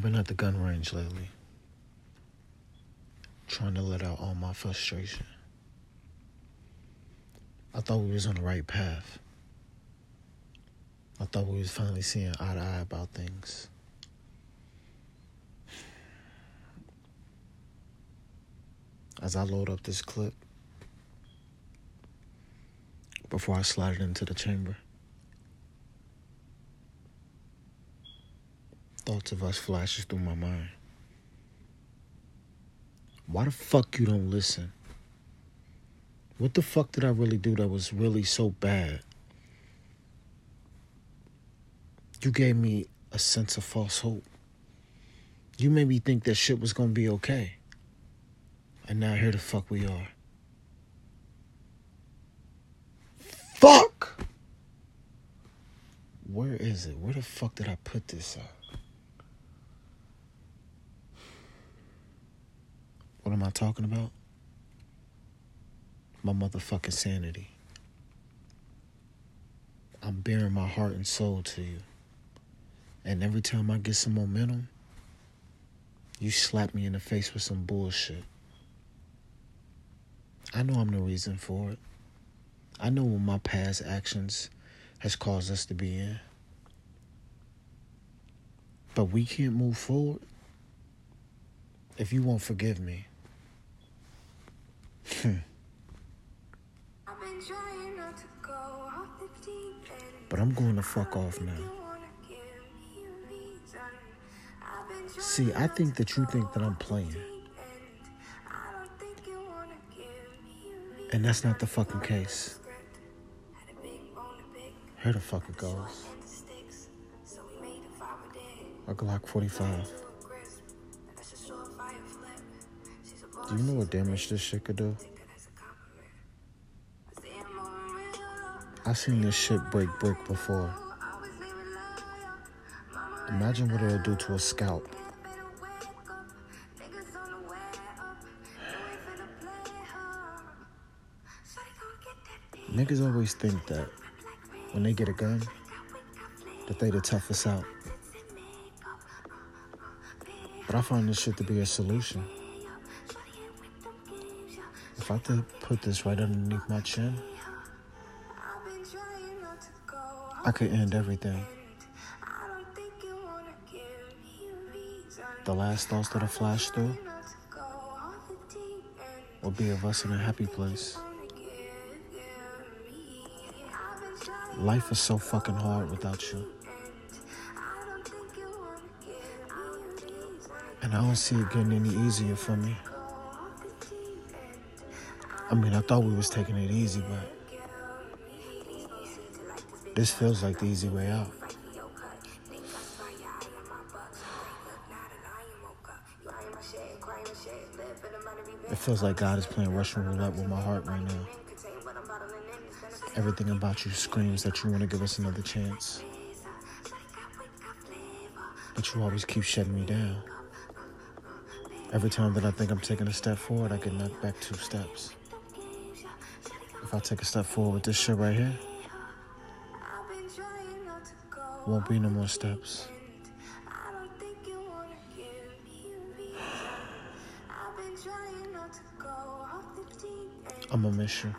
I've been at the gun range lately, trying to let out all my frustration. I thought we was on the right path. I thought we was finally seeing eye to eye about things. As I load up this clip, before I slide it into the chamber, thoughts of us flashes through my mind. Why the fuck you don't listen? What the fuck did I really do that was really so bad? You gave me a sense of false hope. You made me think that shit was gonna be okay. And now here the fuck we are. Fuck! Where is it? Where the fuck did I put this at? What am I talking about? My motherfucking sanity. I'm bearing my heart and soul to you. And every time I get some momentum, you slap me in the face with some bullshit. I know I'm the reason for it. I know what my past actions has caused us to be in. But we can't move forward if you won't forgive me. Hmm. But I'm going to fuck off now. See, I think that you think that I'm playing. And that's not the fucking case. Here the fuck it goes. A Glock 45. Do you know what damage this shit could do? I've seen this shit break brick before. Imagine what it'll do to a scalp. Niggas always think that when they get a gun, that they the toughest out. But I find this shit to be a solution. If I could put this right underneath my chin, I could end everything. The last thoughts that I flash through will be of us in a happy place. Life is so fucking hard without you. And I don't see it getting any easier for me. I mean, I thought we was taking it easy, but this feels like the easy way out. It feels like God is playing Russian roulette with my heart right now. Everything about you screams that you want to give us another chance. But you always keep shutting me down. Every time that I think I'm taking a step forward, I get knocked back two steps. If I take a step forward with this shit right here, won't be no more steps. I'ma miss you.